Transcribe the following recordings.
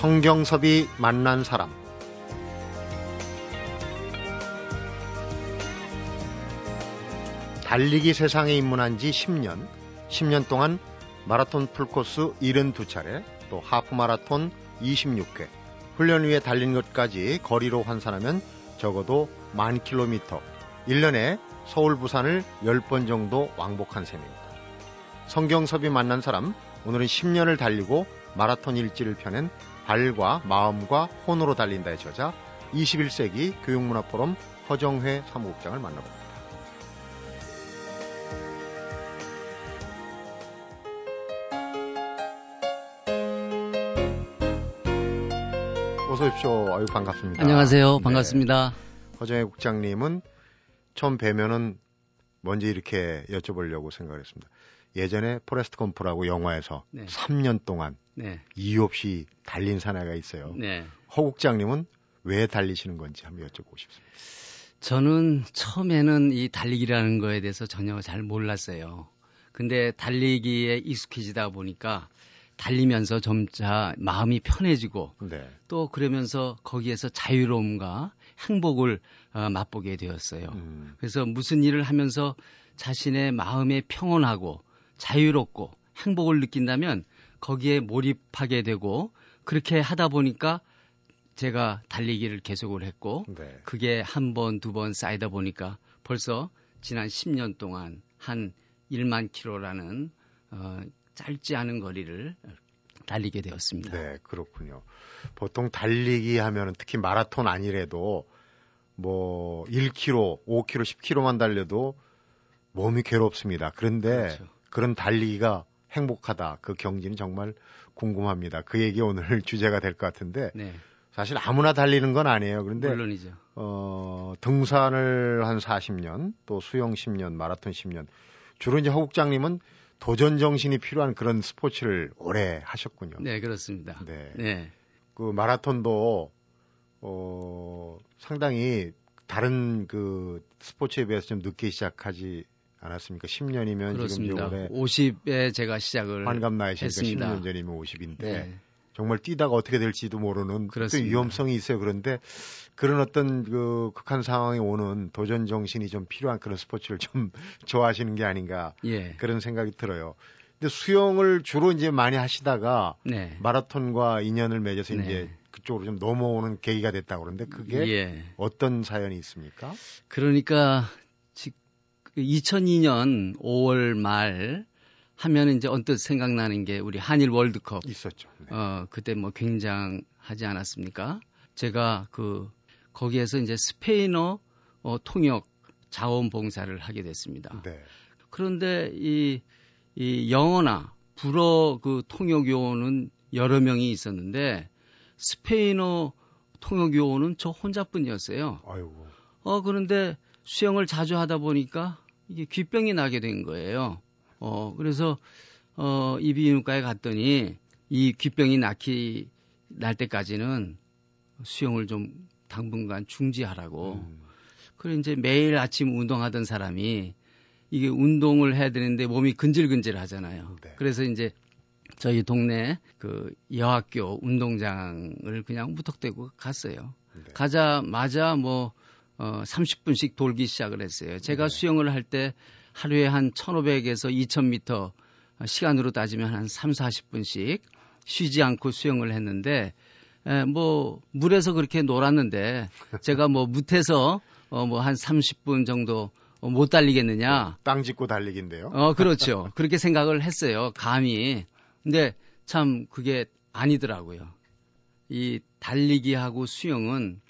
성경섭이 만난 사람 달리기 세상에 입문한 지 10년, 10년 동안 마라톤 풀코스 72차례, 또 하프 마라톤 26회, 훈련 위에 달린 것까지 거리로 환산하면 적어도 만 킬로미터, 1년에 서울, 부산을 10번 정도 왕복한 셈입니다. 성경섭이 만난 사람, 오늘은 10년을 달리고 마라톤 일지를 펴낸 발과 마음과 혼으로 달린다의 저자 21세기 교육문화포럼 허정회 사무국장을 만나봅니다. 어서 오십시오. 아유 반갑습니다. 안녕하세요. 네. 반갑습니다. 허정혜 국장님은 처음 뵈면은 먼저 이렇게 여쭤보려고 생각을 했습니다. 예전에 포레스트 검프라고 영화에서 네. 3년 동안 네. 이유 없이 달린 사나이가 있어요. 네. 허 국장님은 왜 달리시는 건지 한번 여쭤보고 싶습니다. 저는 처음에는 이 달리기라는 거에 대해서 전혀 잘 몰랐어요. 근데 달리기에 익숙해지다 보니까 달리면서 점차 마음이 편해지고 네. 또 그러면서 거기에서 자유로움과 행복을 어, 맛보게 되었어요. 음. 그래서 무슨 일을 하면서 자신의 마음에 평온하고 자유롭고 행복을 느낀다면 거기에 몰입하게 되고 그렇게 하다 보니까 제가 달리기를 계속을 했고 네. 그게 한 번, 두 번 쌓이다 보니까 벌써 지난 10년 동안 한 1만 킬로라는 어, 짧지 않은 거리를 달리게 되었습니다. 네, 그렇군요. 보통 달리기 하면은 특히 마라톤 아니래도 뭐 1km, 5km, 10km만 달려도 몸이 괴롭습니다. 그런데 그렇죠. 그런 달리기가 행복하다. 그 경지는 정말 궁금합니다. 그 얘기 오늘 주제가 될 것 같은데 네. 사실 아무나 달리는 건 아니에요. 그런데 물론이죠. 어, 등산을 한 40년, 또 수영 10년, 마라톤 10년. 주로 이제 허국장님은 도전 정신이 필요한 그런 스포츠를 오래 하셨군요. 네, 그렇습니다. 네. 네. 그 마라톤도 어, 상당히 다른 그 스포츠에 비해서 좀 늦게 시작하지 않았습니까? 10년이면 그렇습니다. 지금 올해 50에 제가 시작을 환갑 나이시니까 10년 전이면 50인데 네. 정말 뛰다가 어떻게 될지도 모르는 그런 위험성이 있어요. 그런데 그런 어떤 그 극한 상황에 오는 도전 정신이 좀 필요한 그런 스포츠를 좀 좋아하시는 게 아닌가 예. 그런 생각이 들어요. 근데 수영을 주로 이제 많이 하시다가 네. 마라톤과 인연을 맺어서 네. 이제 그쪽으로 좀 넘어오는 계기가 됐다고 그러는데 그게 예. 어떤 사연이 있습니까? 그러니까 2002년 5월 말 하면 이제 언뜻 생각나는 게 우리 한일 월드컵 있었죠. 네. 어 그때 뭐 굉장하지 않았습니까? 제가 그 거기에서 이제 스페인어 어, 통역 자원봉사를 하게 됐습니다. 네. 그런데 이, 이 영어나 불어 그 통역 요원은 여러 명이 있었는데 스페인어 통역 요원은 저 혼자뿐이었어요. 아이고. 어 그런데 수영을 자주 하다 보니까 이게 귀병이 나게 된 거예요. 어, 그래서, 어, 이비인후과에 갔더니 이 귀병이 낳기, 날 때까지는 수영을 좀 당분간 중지하라고. 음. 그래 이제 매일 아침 운동하던 사람이 이게 운동을 해야 되는데 몸이 근질근질 하잖아요. 네. 그래서 이제 저희 동네 그 여학교 운동장을 그냥 무턱대고 갔어요. 네. 가자마자 뭐, 어, 30분씩 돌기 시작을 했어요. 제가 네. 수영을 할 때 하루에 한 1500에서 2000m 시간으로 따지면 한 3, 40분씩 쉬지 않고 수영을 했는데 에, 뭐 물에서 그렇게 놀았는데 제가 뭐 무태서 어, 뭐 한 30분 정도 어, 못 달리겠느냐. 땅 짚고 달리기인데요. 어, 그렇죠. 그렇게 생각을 했어요. 감히. 근데 참 그게 아니더라고요. 이 달리기하고 수영은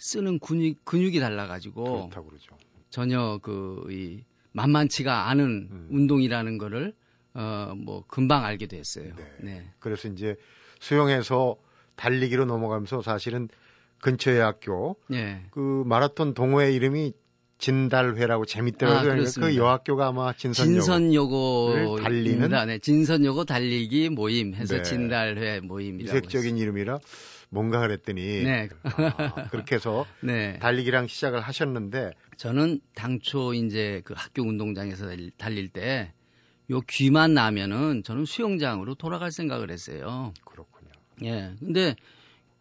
쓰는 근육, 근육이 달라가지고. 그렇다고 그러죠. 전혀 그, 이, 만만치가 않은 음. 운동이라는 거를 어, 뭐 금방 알게 됐어요. 네. 네. 그래서 이제 수영에서 달리기로 넘어가면서 사실은 근처의 학교 네. 그 마라톤 동호회 이름이 진달회라고 재밌더라고요. 아, 그 여학교가 아마 진선여고 달리는 네, 진선여고 달리기 모임 해서 네. 진달회 모임이라고 이색적인. 이름이라 뭔가 그랬더니 네. 아, 그렇게 해서 네. 달리기랑 시작을 하셨는데 저는 당초 이제 그 학교 운동장에서 달릴 때요 귀만 나면은 저는 수영장으로 돌아갈 생각을 했어요. 그렇군요. 예. 근데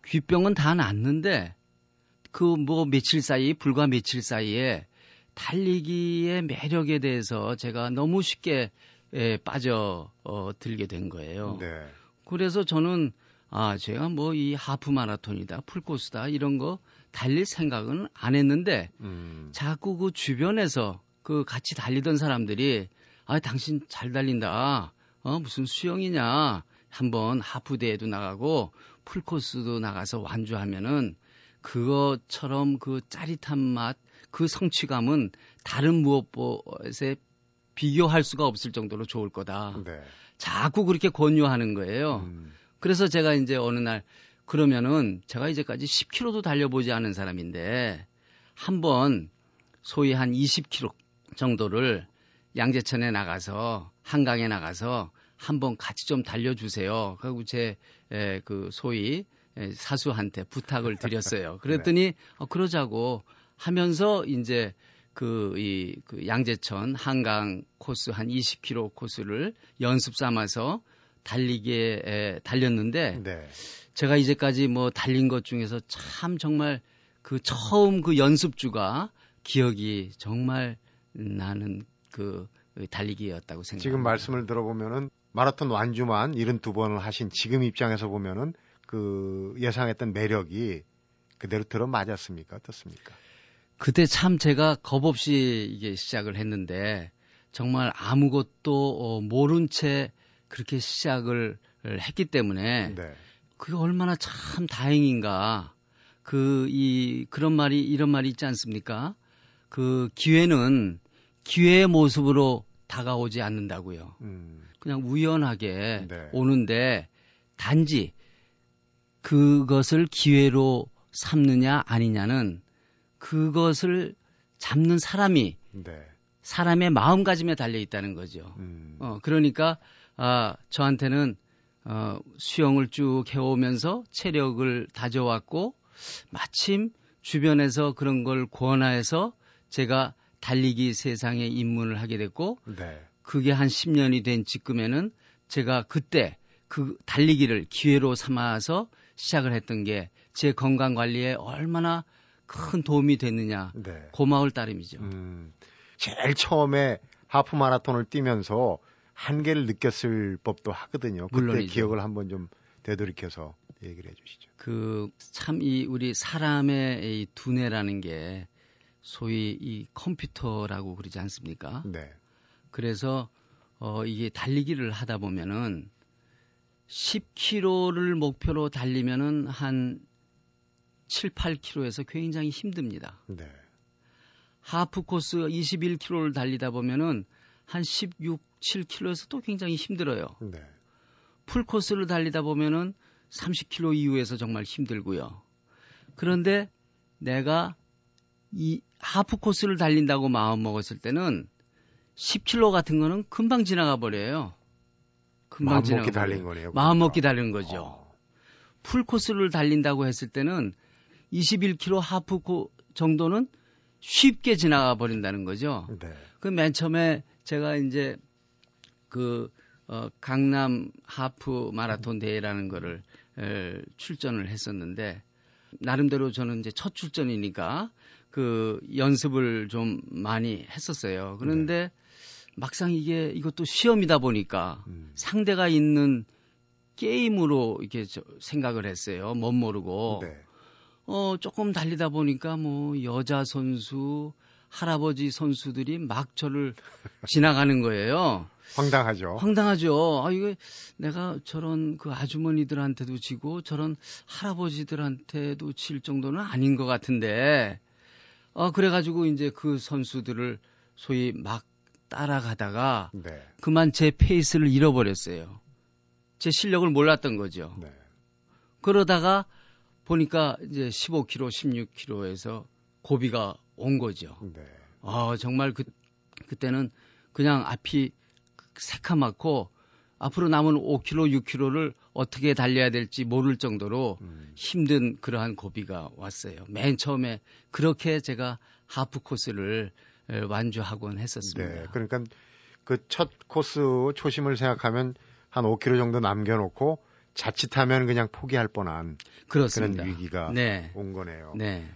귀병은 다 낫는데 그 뭐 며칠 사이 불과 며칠 사이에 달리기의 매력에 대해서 제가 너무 쉽게 에, 빠져 어, 들게 된 거예요. 네. 그래서 저는 아 제가 뭐 이 하프 마라톤이다 풀코스다 이런 거 달릴 생각은 안 했는데 음. 자꾸 그 주변에서 그 같이 달리던 사람들이 아 당신 잘 달린다 어 무슨 수영이냐 한번 하프 대회도 나가고 풀코스도 나가서 완주하면은 그것처럼 그 짜릿한 맛, 그 성취감은 다른 무엇에 비교할 수가 없을 정도로 좋을 거다. 네. 자꾸 그렇게 권유하는 거예요. 음. 그래서 제가 이제 어느 날 그러면은 제가 이제까지 10km도 달려보지 않은 사람인데 한번 소위 한 20km 정도를 양재천에 나가서 한강에 나가서 한번 같이 좀 달려주세요. 그리고 제그 소위 사수한테 부탁을 드렸어요. 네. 그랬더니 네. 어, 그러자고 하면서 이제 그, 이, 그 양재천 한강 코스 한 20km 코스를 연습 삼아서 달리기에 에, 달렸는데 네. 제가 이제까지 뭐 달린 것 중에서 참 정말 그 처음 그 연습주가 기억이 정말 나는 그 달리기였다고 생각합니다. 지금 말씀을 들어보면은 마라톤 완주만 72번을 하신 지금 입장에서 보면은 그 예상했던 매력이 그대로 들어맞았습니까? 어떻습니까? 그때 참 제가 겁 없이 이게 시작을 했는데 정말 아무것도 어, 모른 채 그렇게 시작을 했기 때문에 네. 그게 얼마나 참 다행인가. 그, 이, 그런 말이, 이런 말이 있지 않습니까? 그 기회는 기회의 모습으로 다가오지 않는다고요. 음. 그냥 우연하게 네. 오는데 단지 그것을 기회로 삼느냐 아니냐는 그것을 잡는 사람이 네. 사람의 마음가짐에 달려 있다는 거죠. 음. 어, 그러니까 아, 저한테는 어, 수영을 쭉 해오면서 체력을 다져왔고 마침 주변에서 그런 걸 권하여서 제가 달리기 세상에 입문을 하게 됐고 네. 그게 한 10년이 된 지금에는 제가 그때 그 달리기를 기회로 삼아서 시작을 했던 게 제 건강 관리에 얼마나 큰 도움이 됐느냐 네. 고마울 따름이죠. 음, 제일 처음에 하프 마라톤을 뛰면서 한계를 느꼈을 법도 하거든요. 그때 물론이죠. 기억을 한번 좀 되돌이켜서 얘기를 해주시죠. 그 참 이 우리 사람의 이 두뇌라는 게 소위 이 컴퓨터라고 그러지 않습니까? 네. 그래서 어 이게 달리기를 하다 보면은 10km를 목표로 달리면은 한 7, 8km에서 굉장히 힘듭니다. 네. 하프 코스 21km를 달리다 보면은 한 16, 7km에서 또 굉장히 힘들어요. 네. 풀 코스를 달리다 보면은 30km 이후에서 정말 힘들고요. 그런데 내가 이 하프 코스를 달린다고 마음 먹었을 때는 10km 같은 거는 금방 지나가 버려요. 금방 마음 지나가 먹기 달린 거네요. 마음 먹기 달린 거죠. 어. 풀 코스를 달린다고 했을 때는 21km 하프 코 정도는 쉽게 지나가 버린다는 거죠. 네. 그맨 처음에 제가 이제 그 어, 강남 하프 마라톤 대회라는 거를 에, 출전을 했었는데 나름대로 저는 이제 첫 출전이니까 그 연습을 좀 많이 했었어요. 그런데 네. 막상 이게 이것도 시험이다 보니까 음. 상대가 있는 게임으로 이렇게 생각을 했어요. 못 모르고. 네. 어, 조금 달리다 보니까 뭐 여자 선수, 할아버지 선수들이 막 저를 지나가는 거예요. 황당하죠. 황당하죠. 아, 이거 내가 저런 그 아주머니들한테도 지고 저런 할아버지들한테도 질 정도는 아닌 것 같은데, 어, 그래가지고 이제 그 선수들을 소위 막 따라가다가 네. 그만 제 페이스를 잃어버렸어요. 제 실력을 몰랐던 거죠. 네. 그러다가 보니까 이제 15km, 16km에서 고비가 온 거죠. 네. 아, 정말 그, 그때는 그냥 앞이 새카맣고 앞으로 남은 5km, 6km를 어떻게 달려야 될지 모를 정도로 음. 힘든 그러한 고비가 왔어요. 맨 처음에 그렇게 제가 하프 코스를 완주하곤 했었습니다. 네, 그러니까 그 첫 코스 초심을 생각하면 한 5km 정도 남겨놓고 자칫하면 그냥 포기할 뻔한 그렇습니다. 그런 위기가 네. 온 거네요. 네.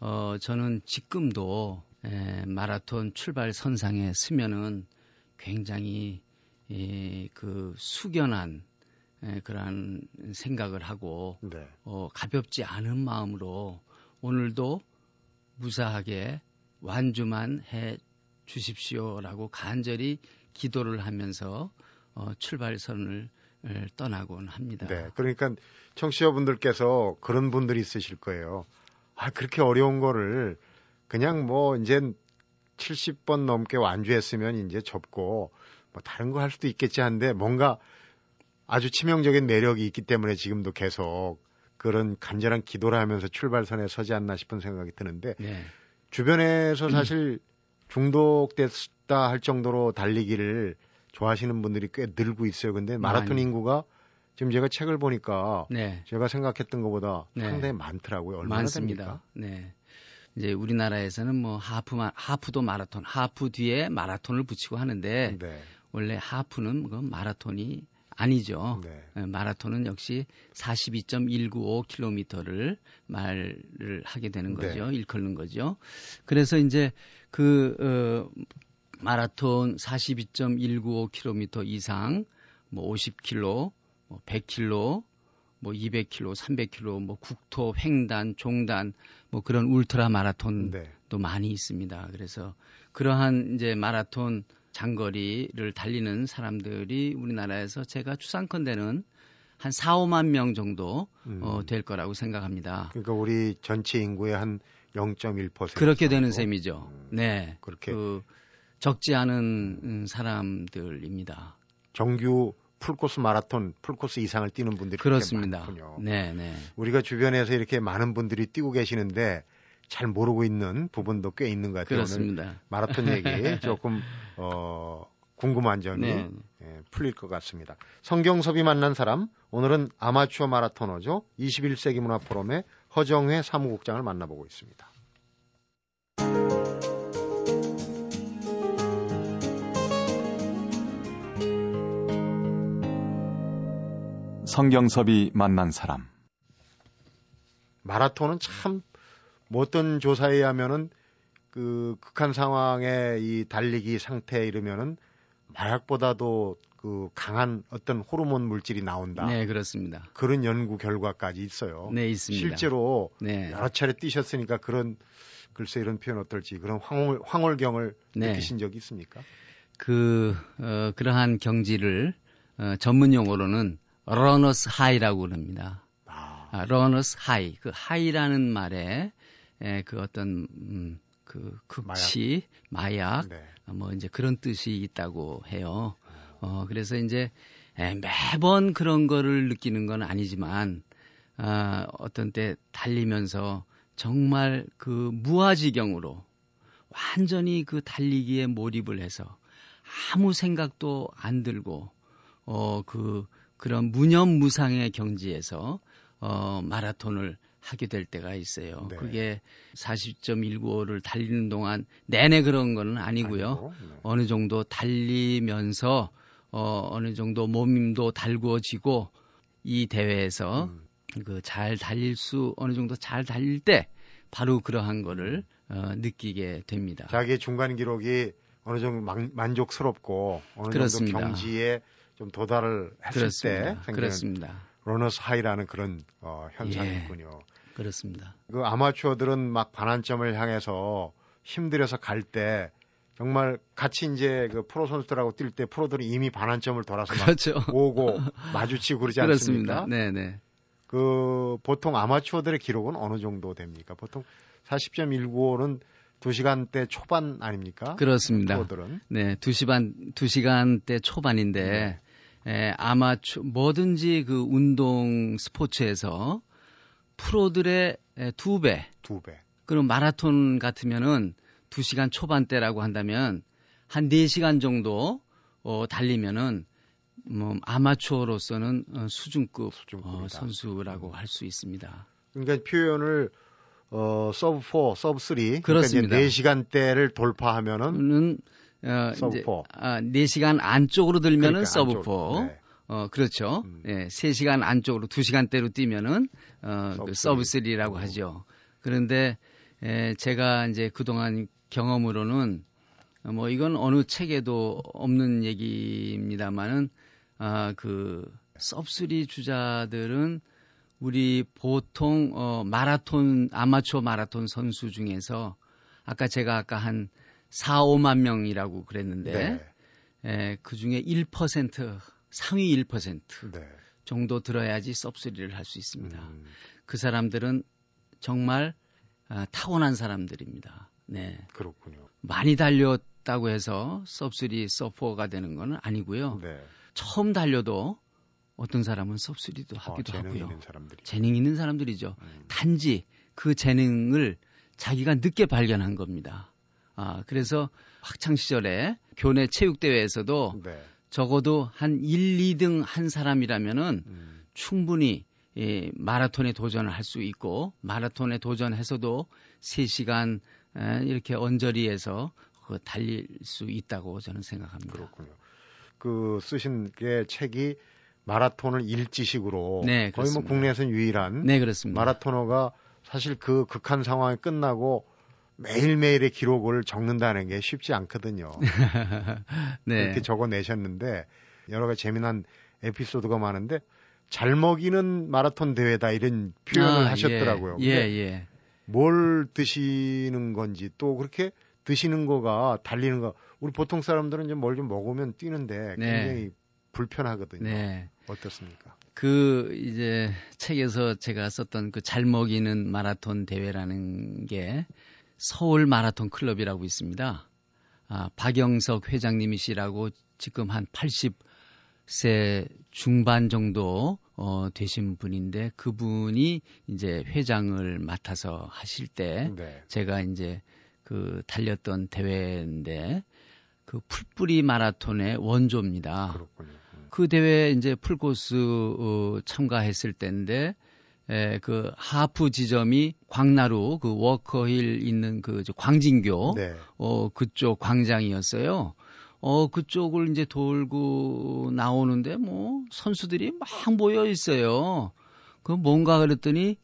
어, 저는 지금도 에, 마라톤 출발 선상에 서면은 굉장히 에, 그 숙연한 에, 그러한 생각을 하고 네. 어, 가볍지 않은 마음으로 오늘도 무사하게 완주만 해 주십시오라고 간절히 기도를 하면서 어, 출발선을 떠나곤 합니다. 네, 그러니까 청취자분들께서 그런 분들이 있으실 거예요. 아, 그렇게 어려운 거를 그냥 뭐 이제 70번 넘게 완주했으면 이제 접고 뭐 다른 거 할 수도 있겠지 한데 뭔가 아주 치명적인 매력이 있기 때문에 지금도 계속 그런 간절한 기도를 하면서 출발선에 서지 않나 싶은 생각이 드는데 네. 주변에서 사실 중독됐다 할 정도로 달리기를 좋아하시는 분들이 꽤 늘고 있어요. 근데 마라톤 인구가 지금 제가 책을 보니까 네. 제가 생각했던 것보다 네. 상당히 많더라고요. 얼마나 많습니다. 됩니까? 네. 이제 우리나라에서는 뭐 하프 마, 하프도 마라톤, 하프 뒤에 마라톤을 붙이고 하는데 네. 원래 하프는 그 마라톤이 아니죠. 네. 예, 마라톤은 역시 42.195km를 말을 하게 되는 네. 거죠. 네. 일컫는 거죠. 그래서 이제 그 어, 마라톤 42.195km 이상 뭐 50km, 뭐 100km, 뭐 200km, 300km, 뭐 국토, 횡단, 종단, 뭐 그런 울트라 마라톤도 네. 많이 있습니다. 그래서 그러한 이제 마라톤 장거리를 달리는 사람들이 우리나라에서 제가 추상컨대는 한 4, 5만 명 정도 음. 어, 될 거라고 생각합니다. 그러니까 우리 전체 인구의 한 0.1% 그렇게 되는 셈이죠. 음. 네. 그렇게 그 적지 않은 음, 사람들입니다. 정규 풀코스 마라톤, 풀코스 이상을 뛰는 분들이 그렇습니다. 많군요. 네, 네. 우리가 주변에서 이렇게 많은 분들이 뛰고 계시는데 잘 모르고 있는 부분도 꽤 있는 것 같아요. 그렇습니다. 마라톤 얘기 조금 어, 궁금한 점이 네. 예, 풀릴 것 같습니다. 성경섭이 만난 사람 오늘은 아마추어 마라토너죠. 21세기 문화 포럼의 허정회 사무국장을 만나보고 있습니다. 성경섭이 만난 사람 마라톤은 참 뭐 어떤 조사에 의하면은 그 극한 상황에 이 달리기 상태에 이르면은 마약보다도 그 강한 어떤 호르몬 물질이 나온다. 네, 그렇습니다. 그런 연구 결과까지 있어요. 네, 있습니다. 실제로 네. 여러 차례 뛰셨으니까 그런 글쎄 이런 표현 어떨지 그런 황홀 황홀경을 네. 느끼신 적이 있습니까? 그 어, 그러한 경지를 어, 전문 용어로는 runner's high라고 그럽니다. 아, runner's high. 그 high라는 말에 에, 그 어떤 음, 그 극치, 마약, 마약 네. 뭐 이제 그런 뜻이 있다고 해요. 어, 그래서 이제 에, 매번 그런 거를 느끼는 건 아니지만 아, 어떤 때 달리면서 정말 그 무아지경으로 완전히 그 달리기에 몰입을 해서 아무 생각도 안 들고 어그 그런 무념무상의 경지에서 어 마라톤을 하게 될 때가 있어요. 네. 그게 40.195를 달리는 동안 내내 그런 거는 아니고요. 네. 어느 정도 달리면서 어, 어느 정도 몸도 달구어지고 이 대회에서 음. 그잘 달릴 수 어느 정도 잘 달릴 때 바로 그러한 거를 어, 느끼게 됩니다. 자기의 중간 기록이 어느 정도 만, 만족스럽고 어느 그렇습니다. 정도 경지에 좀 도달을 했을 그렇습니다. 때 그렇습니다. 로너스 하이라는 그런 어, 현상이 예. 그렇습니다. 그 아마추어들은 막 반환점을 향해서 힘들어서 갈 때 정말 같이 이제 그 프로 선수들하고 뛸 때 프로들이 이미 반환점을 돌아서 그렇죠. 오고 마주치고 그러지 않습니까? 네네. 네. 그 보통 아마추어들의 기록은 어느 정도 됩니까? 보통 40.195는 2시간대 초반 아닙니까? 그렇습니다. 프로들은. 네, 2시간 2시간대 초반인데 네. 에, 아마추 뭐든지 그 운동 스포츠에서 프로들의 두 배. 두 배. 그럼 마라톤 같으면은 2시간 초반대라고 한다면 한 4시간 정도 어, 달리면은 뭐 아마추어로서는 어, 수준급 어, 선수라고 할수 있습니다. 그러니까 표현을 어, sub 4, sub 3 그러니까 그렇습니다. 그러니까 4시간대를 돌파하면은 어, sub 4. 아, 4시간 안쪽으로 들면은 그러니까 sub 4. 네. 어, 그렇죠. 음. 예, 3시간 안쪽으로 2시간대로 뛰면은, 어, 그 sub 3라고 하죠. 그런데, 에, 제가 이제 그동안 경험으로는, 어, 뭐 이건 어느 책에도 없는 얘기입니다만은, 아, 그, sub 3 주자들은 우리 보통, 어, 마라톤, 아마추어 마라톤 선수 중에서 아까 제가 아까 한 4, 5만 명이라고 그랬는데, 네. 에, 그 중에 1%, 상위 1% 네. 정도 들어야지 sub three를 할 수 있습니다. 음. 그 사람들은 정말 아, 타고난 사람들입니다. 네. 그렇군요. 많이 달렸다고 해서 섭스리 서포가 되는 건 아니고요. 네. 처음 달려도 어떤 사람은 섭스리도 어, 하기도 어, 재능 하고요. 있는 사람들이. 재능 있는 사람들이죠. 음. 단지 그 재능을 자기가 늦게 발견한 겁니다. 아, 그래서 학창 시절에 교내 체육 대회에서도 네. 적어도 한 1, 2등 한 사람이라면은 음. 충분히 예, 마라톤에 도전을 할 수 있고 마라톤에 도전해서도 3시간 에, 이렇게 언저리에서 그 달릴 수 있다고 저는 생각합니다. 그렇군요. 그 쓰신 게 책이 마라톤을 일지식으로 네, 거의 뭐 국내에서는 유일한 네, 그렇습니다. 마라토너가 사실 그 극한 상황이 끝나고 매일매일의 기록을 적는다는 게 쉽지 않거든요. 네. 이렇게 적어 내셨는데 여러 가지 재미난 에피소드가 많은데 잘 먹이는 마라톤 대회다 이런 표현을 아, 하셨더라고요. 예, 예, 예. 뭘 드시는 건지 또 그렇게 드시는 거가 달리는 거 우리 보통 사람들은 이제 뭘좀 먹으면 뛰는데 네. 굉장히 불편하거든요. 네. 어떻습니까? 그 이제 책에서 제가 썼던 그 잘 먹이는 마라톤 대회라는 게 서울 마라톤 클럽이라고 있습니다. 아, 박영석 회장님이시라고 지금 한 80세 중반 정도 어, 되신 분인데 그분이 이제 회장을 맡아서 하실 때 네. 제가 이제 그 달렸던 대회인데 그 풀뿌리 마라톤의 원조입니다. 그렇군요. 음. 그 대회 이제 풀코스 어, 참가했을 때인데 에, 그 하프 지점이 광나루 그 워커힐 있는 그 광진교 네. 어 그쪽 광장이었어요. 어 그쪽을 이제 돌고 나오는데 뭐 선수들이 막 모여 있어요. 그 뭔가 그랬더니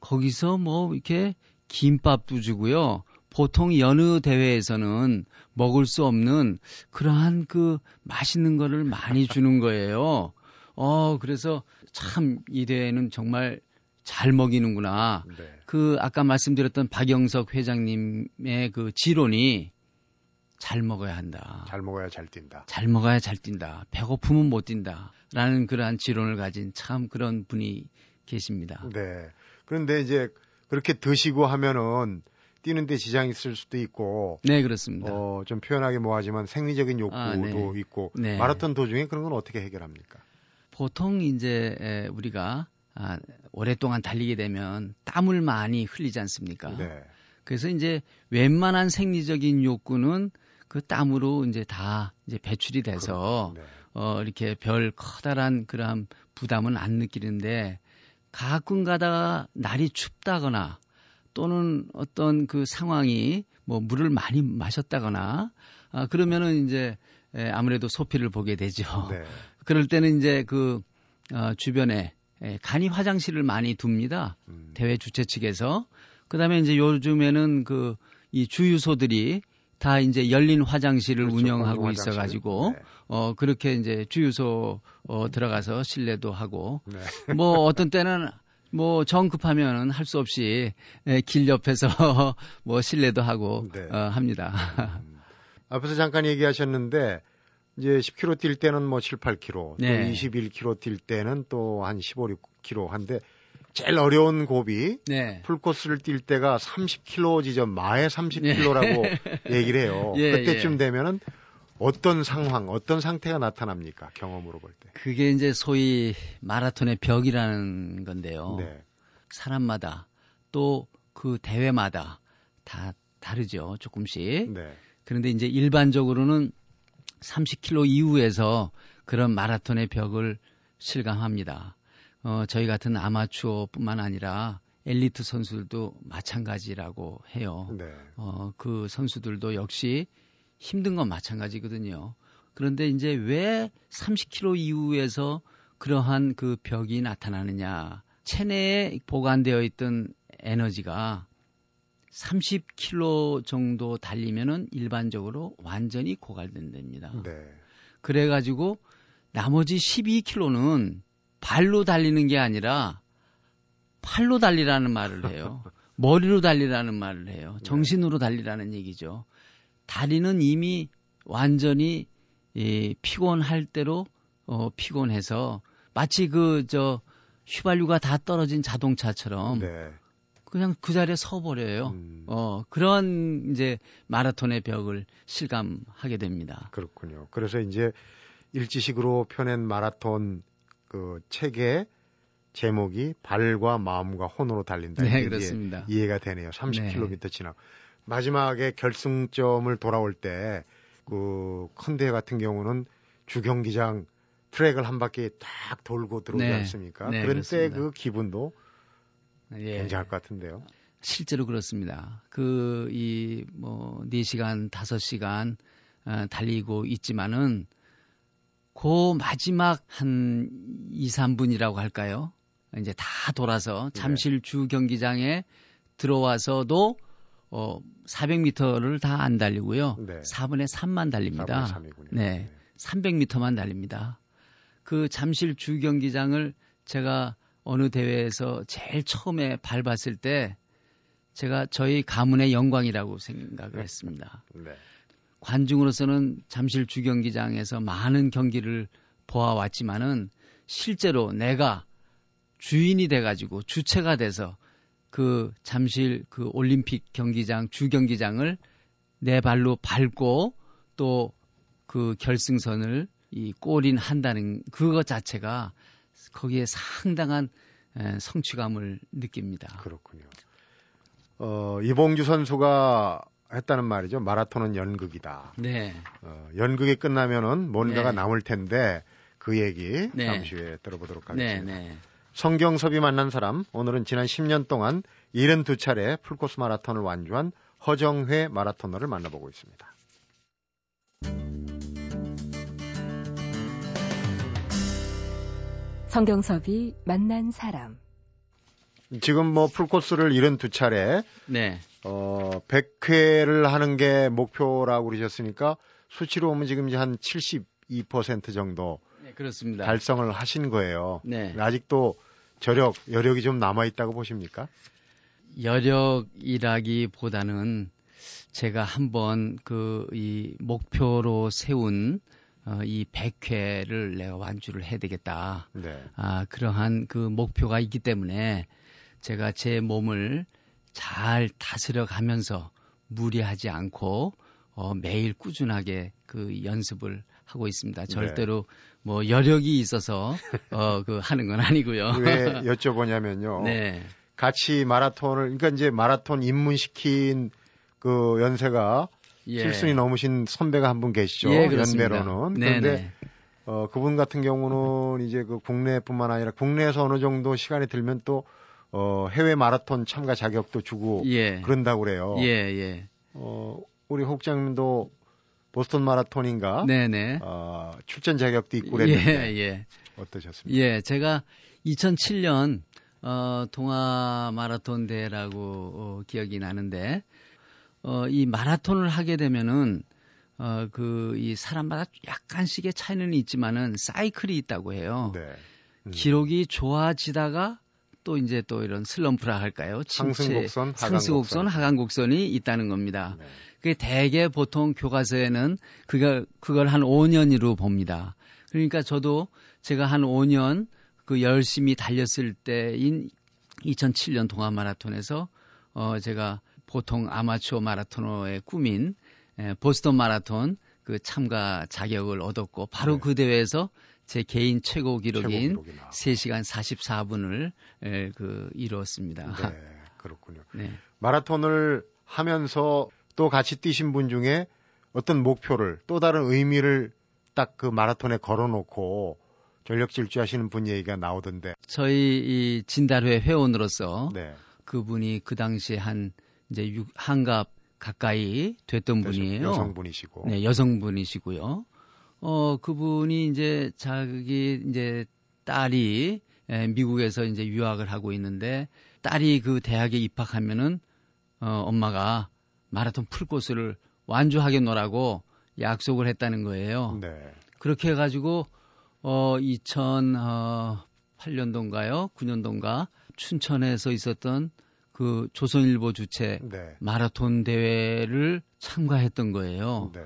거기서 뭐 이렇게 김밥도 주고요. 보통 여느 대회에서는 먹을 수 없는 그러한 그 맛있는 거를 많이 주는 거예요. 어, 그래서 참 이 대회는 정말 잘 먹이는구나. 네. 그 아까 말씀드렸던 박영석 회장님의 그 지론이 잘 먹어야 한다. 잘 먹어야 잘 뛴다. 잘 먹어야 잘 뛴다. 배고프면 못 뛴다. 라는 그러한 지론을 가진 참 그런 분이 계십니다. 네. 그런데 이제 그렇게 드시고 하면은 뛰는데 지장이 있을 수도 있고. 네, 그렇습니다. 어, 좀 표현하기 뭐하지만 생리적인 욕구도 아, 네. 있고. 네. 마라톤 도중에 그런 건 어떻게 해결합니까? 보통 이제 우리가 아, 오랫동안 달리게 되면 땀을 많이 흘리지 않습니까? 네. 그래서 이제 웬만한 생리적인 욕구는 그 땀으로 이제 다 이제 배출이 돼서 네. 어 이렇게 별 커다란 그런 부담은 안 느끼는데 가끔 가다가 날이 춥다거나 또는 어떤 그 상황이 뭐 물을 많이 마셨다거나 아 그러면은 이제 에, 아무래도 소피를 보게 되죠. 네. 그럴 때는 이제 그 어, 주변에 예, 간이 화장실을 많이 둡니다. 음. 대회 주최 측에서. 그다음에 이제 요즘에는 그 이 주유소들이 다 이제 열린 화장실을 그렇죠. 운영하고 있어 가지고 네. 어 그렇게 이제 주유소 어 들어가서 실내도 하고 네. 뭐 어떤 때는 뭐 정 급하면은 할 수 없이 예, 길 옆에서 뭐 실내도 하고 네. 어 합니다. 음. 앞에서 잠깐 얘기하셨는데 이제 10km 뛸 때는 뭐 7, 8km, 네. 또 21km 뛸 때는 또 한 15, 16km 한데 제일 어려운 고비 네. 풀코스를 뛸 때가 30km 지점 마에 30km라고 네. 얘기를 해요. 예, 그때쯤 예. 되면은 어떤 상황, 어떤 상태가 나타납니까? 경험으로 볼 때. 그게 이제 소위 마라톤의 벽이라는 건데요. 네. 사람마다 또 그 대회마다 다 다르죠. 조금씩. 네. 그런데 이제 일반적으로는 30km 이후에서 그런 마라톤의 벽을 실감합니다. 어, 저희 같은 아마추어뿐만 아니라 엘리트 선수들도 마찬가지라고 해요. 네. 어, 그 선수들도 역시 힘든 건 마찬가지거든요. 그런데 이제 왜 30km 이후에서 그러한 그 벽이 나타나느냐. 체내에 보관되어 있던 에너지가 30km 정도 달리면은 일반적으로 완전히 고갈된답니다. 네. 그래가지고 나머지 12km는 발로 달리는 게 아니라 팔로 달리라는 말을 해요. 머리로 달리라는 말을 해요. 네. 정신으로 달리라는 얘기죠. 다리는 이미 완전히 이 피곤할 대로 어, 피곤해서 마치 그 저 휘발유가 다 떨어진 자동차처럼 네. 그냥 그 자리에 서버려요. 음. 어, 그런 이제 마라톤의 벽을 실감하게 됩니다. 그렇군요. 그래서 이제 일지식으로 펴낸 마라톤 그 책의 제목이 발과 마음과 혼으로 달린다. 네, 그렇습니다. 이해가 되네요. 30km 네. 지나. 마지막에 결승점을 돌아올 때 그 컨대 같은 경우는 주경기장 트랙을 한 바퀴 딱 돌고 들어오지 네. 않습니까? 네, 그런 때 그 기분도 예. 굉장할 것 같은데요. 실제로 그렇습니다. 그, 이, 뭐, 4시간, 5시간, 어, 달리고 있지만은, 그 마지막 한 2, 3분이라고 할까요? 이제 다 돌아서 네. 잠실 주 경기장에 들어와서도 어 400m를 다 안 달리고요. 네. 4분의 3만 달립니다. 4분의 네. 300m만 달립니다. 그 잠실 주 경기장을 제가 어느 대회에서 제일 처음에 밟았을 때 제가 저희 가문의 영광이라고 생각을 했습니다. 네. 관중으로서는 잠실 주경기장에서 많은 경기를 보아왔지만은 실제로 내가 주인이 돼가지고 주체가 돼서 그 잠실 그 올림픽 경기장 주 경기장을 내 발로 밟고 또 그 결승선을 이 골인 한다는 그것 자체가 거기에 상당한 성취감을 느낍니다. 그렇군요. 어, 이봉주 선수가 했다는 말이죠. 마라톤은 연극이다. 네. 어, 연극이 끝나면은 뭔가가 네. 남을 텐데 그 얘기 네. 잠시 후에 들어보도록 하겠습니다. 네, 네. 성경섭이 만난 사람 오늘은 지난 10년 동안 72차례 풀코스 마라톤을 완주한 허정회 마라토너를 만나보고 있습니다. 성경섭이 만난 사람 지금 뭐 풀코스를 72차례 네. 어 100회를 하는 게 목표라고 그러셨으니까 수치로 보면 지금 이제 한 72% 정도 네, 그렇습니다. 달성을 하신 거예요. 네. 아직도 저력, 여력이 좀 남아 있다고 보십니까? 여력이라기보다는 제가 한번 그 이 목표로 세운 어, 이 100회를 내가 완주를 해야 되겠다. 네. 아, 그러한 그 목표가 있기 때문에 제가 제 몸을 잘 다스려 가면서 무리하지 않고 어, 매일 꾸준하게 그 연습을 하고 있습니다. 네. 절대로 네. 뭐 여력이 있어서 어, 그 하는 건 아니고요. 왜 여쭤보냐면요. 네. 같이 마라톤을 그러니까 이제 마라톤 입문시킨 그 연세가 예. 7순이 넘으신 선배가 한 분 계시죠. 예, 연배로는. 네, 그런데 네. 어, 그분 같은 경우는 이제 그 국내뿐만 아니라 국내에서 어느 정도 시간이 들면 또 어, 해외 마라톤 참가 자격도 주고 예. 그런다고 그래요. 예, 예. 어, 우리 혹장님도 보스턴 마라톤인가? 네네. 어, 출전 자격도 있고 그랬는데. 예, 예. 어떠셨습니까? 예, 제가 2007년 어, 동아 마라톤 대회라고 어, 기억이 나는데 어, 이 마라톤을 하게 되면은 어, 그, 이 사람마다 약간씩의 차이는 있지만은 사이클이 있다고 해요. 네. 음. 기록이 좋아지다가 또 이제 또 이런 슬럼프라 할까요? 상승곡선, 상승곡선, 하강곡선이 있다는 겁니다. 네. 그게 대개 보통 교과서에는 그걸 그걸 한 5년으로 봅니다. 그러니까 저도 제가 한 5년 그 열심히 달렸을 때인 2007년 동아 마라톤에서 어 제가 보통 아마추어 마라토너의 꿈인 에, 보스턴 마라톤 그 참가 자격을 얻었고 바로 네. 그 대회에서 제 개인 최고 기록인 최고 3시간 44분을 에, 그 이루었습니다. 네, 그렇군요. 네. 마라톤을 하면서 또 같이 뛰신 분 중에 어떤 목표를 또 다른 의미를 딱 그 마라톤에 걸어놓고 전력 질주하시는 분 얘기가 나오던데. 저희 이 진달회 회원으로서 네. 그분이 그 당시에 한 이제 육, 한갑 가까이 됐던 분이에요. 여성분이시고. 네, 여성분이시고요. 어, 그분이 이제 자기 이제 딸이 에, 미국에서 이제 유학을 하고 있는데 딸이 그 대학에 입학하면은 어, 엄마가 마라톤 풀코스를 완주하겠노라고 약속을 했다는 거예요. 네. 그렇게 해가지고 어 2008년도인가요? 9년도인가 춘천에서 있었던 그 조선일보 주최 네. 마라톤 대회를 참가했던 거예요. 네.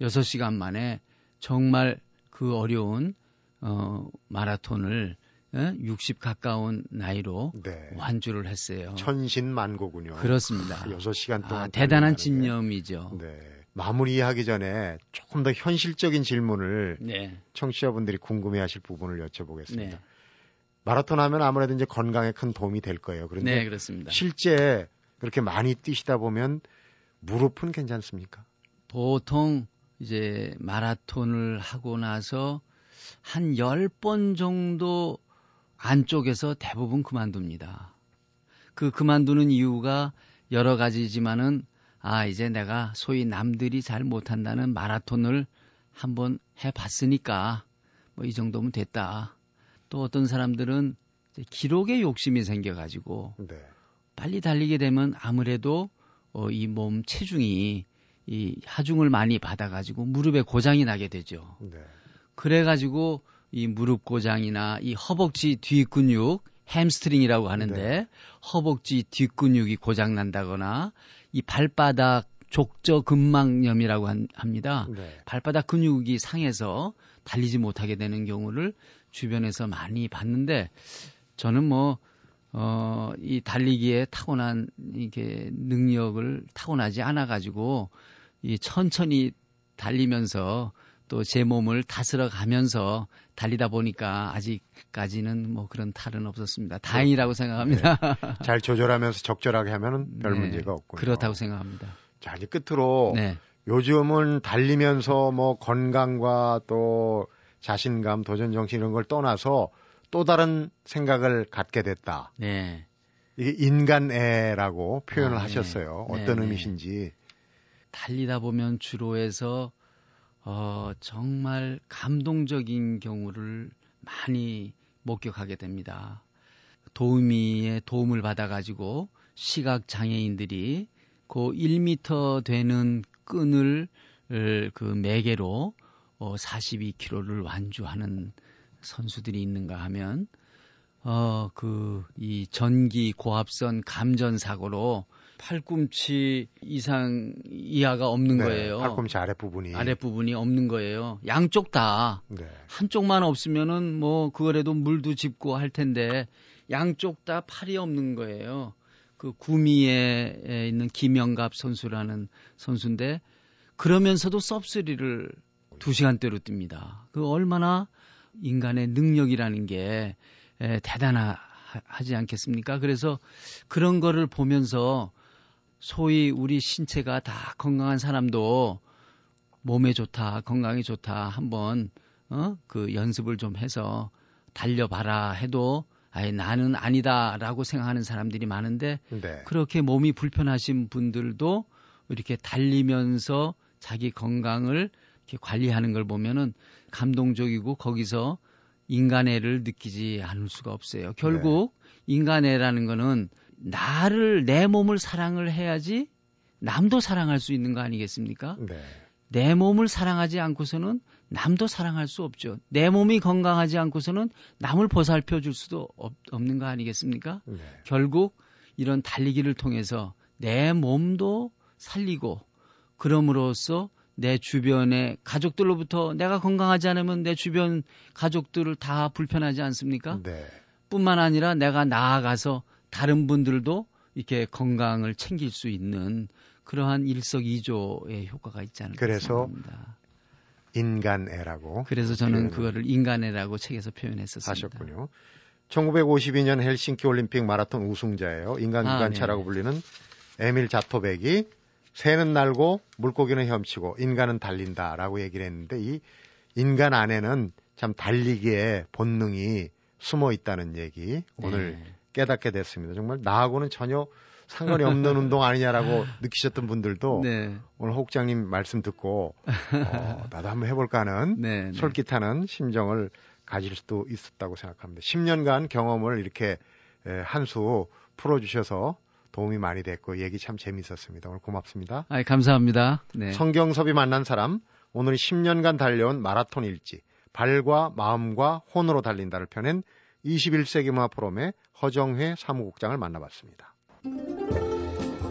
6시간 만에 정말 그 어려운 어 마라톤을 60 예? 가까운 나이로 네. 완주를 했어요. 천신만고군요. 그렇습니다. 6시간 동안. 아, 대단한 진념이죠. 네. 마무리하기 전에 조금 더 현실적인 질문을 네. 청취자분들이 궁금해하실 부분을 여쭤보겠습니다. 네. 마라톤 하면 아무래도 이제 건강에 큰 도움이 될 거예요. 그런데 네, 그렇습니다. 실제 그렇게 많이 뛰시다 보면 무릎은 괜찮습니까? 보통 이제 마라톤을 하고 나서 한 10번 정도 안쪽에서 대부분 그만둡니다. 그 그만두는 이유가 여러 가지지만은 아, 이제 내가 소위 남들이 잘 못한다는 마라톤을 한번 해봤으니까 뭐 이 정도면 됐다. 또 어떤 사람들은 기록에 욕심이 생겨가지고 네. 빨리 달리게 되면 아무래도 어, 이 몸 체중이 이 하중을 많이 받아가지고 무릎에 고장이 나게 되죠. 네. 그래가지고 이 무릎 고장이나 이 허벅지 뒷근육 햄스트링이라고 하는데 네. 허벅지 뒷근육이 고장 난다거나 이 발바닥 족저 근막염이라고 합니다. 네. 발바닥 근육이 상해서 달리지 못하게 되는 경우를 주변에서 많이 봤는데 저는 뭐 어, 이 달리기에 타고난 이게 능력을 타고나지 않아 가지고 이 천천히 달리면서 또 제 몸을 다스려 가면서 달리다 보니까 아직까지는 뭐 그런 탈은 없었습니다. 다행이라고 생각합니다. 네. 잘 조절하면서 적절하게 하면은 별 네. 문제가 없군요. 그렇다고 생각합니다. 자, 이제 끝으로 네. 요즘은 달리면서 뭐 건강과 또 자신감, 도전 정신 이런 걸 떠나서 또 다른 생각을 갖게 됐다. 네. 이게 인간애라고 표현을 아, 네. 하셨어요. 어떤 네, 의미신지. 달리다 보면 주로 해서 어, 정말 감동적인 경우를 많이 목격하게 됩니다. 도우미의 도움을 받아가지고 시각 장애인들이 그 1미터 되는 끈을 그 매개로 어, 42km를 완주하는 선수들이 있는가 하면 어, 그, 이 전기 고압선 감전 사고로 팔꿈치 이상 이하가 없는 네, 거예요. 팔꿈치 아랫부분이. 아랫부분이 없는 거예요. 양쪽 다. 네. 한쪽만 없으면은 뭐 그거라도 물도 짚고 할 텐데 양쪽 다 팔이 없는 거예요. 그 구미에 있는 김영갑 선수라는 선수인데 그러면서도 섭스리를 두 시간대로 뜹니다. 그 얼마나 인간의 능력이라는 게 대단하지 않겠습니까? 그래서 그런 거를 보면서 소위 우리 신체가 다 건강한 사람도 몸에 좋다, 건강에 좋다 한번 어? 그 연습을 좀 해서 달려봐라 해도 아예 나는 아니다라고 생각하는 사람들이 많은데 네. 그렇게 몸이 불편하신 분들도 이렇게 달리면서 자기 건강을 이렇게 관리하는 걸 보면은 감동적이고 거기서 인간애를 느끼지 않을 수가 없어요. 결국 네. 인간애라는 거는 나를 내 몸을 사랑을 해야지 남도 사랑할 수 있는 거 아니겠습니까? 네. 내 몸을 사랑하지 않고서는 남도 사랑할 수 없죠. 내 몸이 건강하지 않고서는 남을 보살펴 줄 수도 없, 는거 아니겠습니까? 네. 결국 이런 달리기를 통해서 내 몸도 살리고 그럼으로써 내 주변의 가족들로부터 내가 건강하지 않으면 내 주변 가족들을 다 불편하지 않습니까? 네. 뿐만 아니라 내가 나아가서 다른 분들도 이렇게 건강을 챙길 수 있는 그러한 일석이조의 효과가 있지 않을까 그래서 생각합니다. 인간애라고. 그래서 저는 그거를 인간애라고 책에서 표현했었습니다. 하셨군요. 1952년 헬싱키 올림픽 마라톤 우승자예요. 인간기관차라고 아, 네. 불리는 에밀 자토백이 새는 날고 물고기는 헤엄치고 인간은 달린다라고 얘기를 했는데 이 인간 안에는 참 달리기의 본능이 숨어 있다는 얘기 오늘 네. 깨닫게 됐습니다. 정말 나하고는 전혀 상관이 없는 운동 아니냐라고 느끼셨던 분들도 네. 오늘 혹장님 말씀 듣고 어, 나도 한번 해볼까 하는 네, 네. 솔깃하는 심정을 가질 수도 있었다고 생각합니다. 10년간 경험을 이렇게 한 수 풀어주셔서 도움이 많이 됐고 얘기 참 재밌었습니다. 오늘 고맙습니다. 아, 감사합니다. 네. 성경섭이 만난 사람 오늘 10년간 달려온 마라톤 일지 발과 마음과 혼으로 달린다를 펴낸 21세기 문화 포럼의 허정회 사무국장을 만나봤습니다.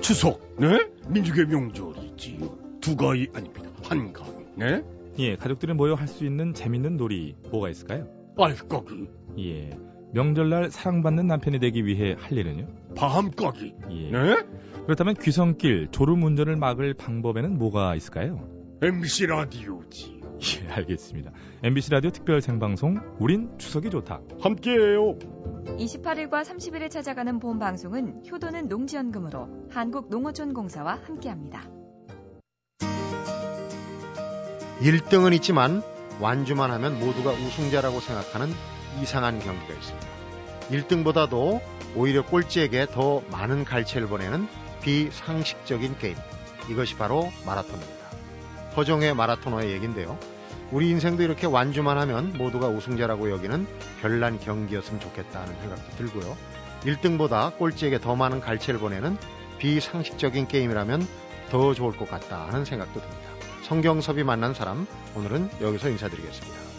추석, 네? 민족의 명절이지요. 두 가위 아닙니다. 한 가위, 네? 예, 가족들이 모여 할 수 있는 재밌는 놀이 뭐가 있을까요? 알까기. 예, 명절날 사랑받는 남편이 되기 위해 할 일은요? 밤까기. 예. 네? 그렇다면 귀성길 졸음 운전을 막을 방법에는 뭐가 있을까요? MBC 라디오지. 예, 알겠습니다. MBC 라디오 특별 생방송 우린 추석이 좋다. 함께해요. 28일과 30일에 찾아가는 본 방송은 효도는 농지연금으로 한국농어촌공사와 함께합니다. 1등은 있지만 완주만 하면 모두가 우승자라고 생각하는 이상한 경기가 있습니다. 1등보다도 오히려 꼴찌에게 더 많은 갈채를 보내는 비상식적인 게임. 이것이 바로 마라톤입니다. 허정의 마라토너의 얘기인데요. 우리 인생도 이렇게 완주만 하면 모두가 우승자라고 여기는 별난 경기였으면 좋겠다는 생각도 들고요. 1등보다 꼴찌에게 더 많은 갈채를 보내는 비상식적인 게임이라면 더 좋을 것 같다 하는 생각도 듭니다. 성경섭이 만난 사람 오늘은 여기서 인사드리겠습니다.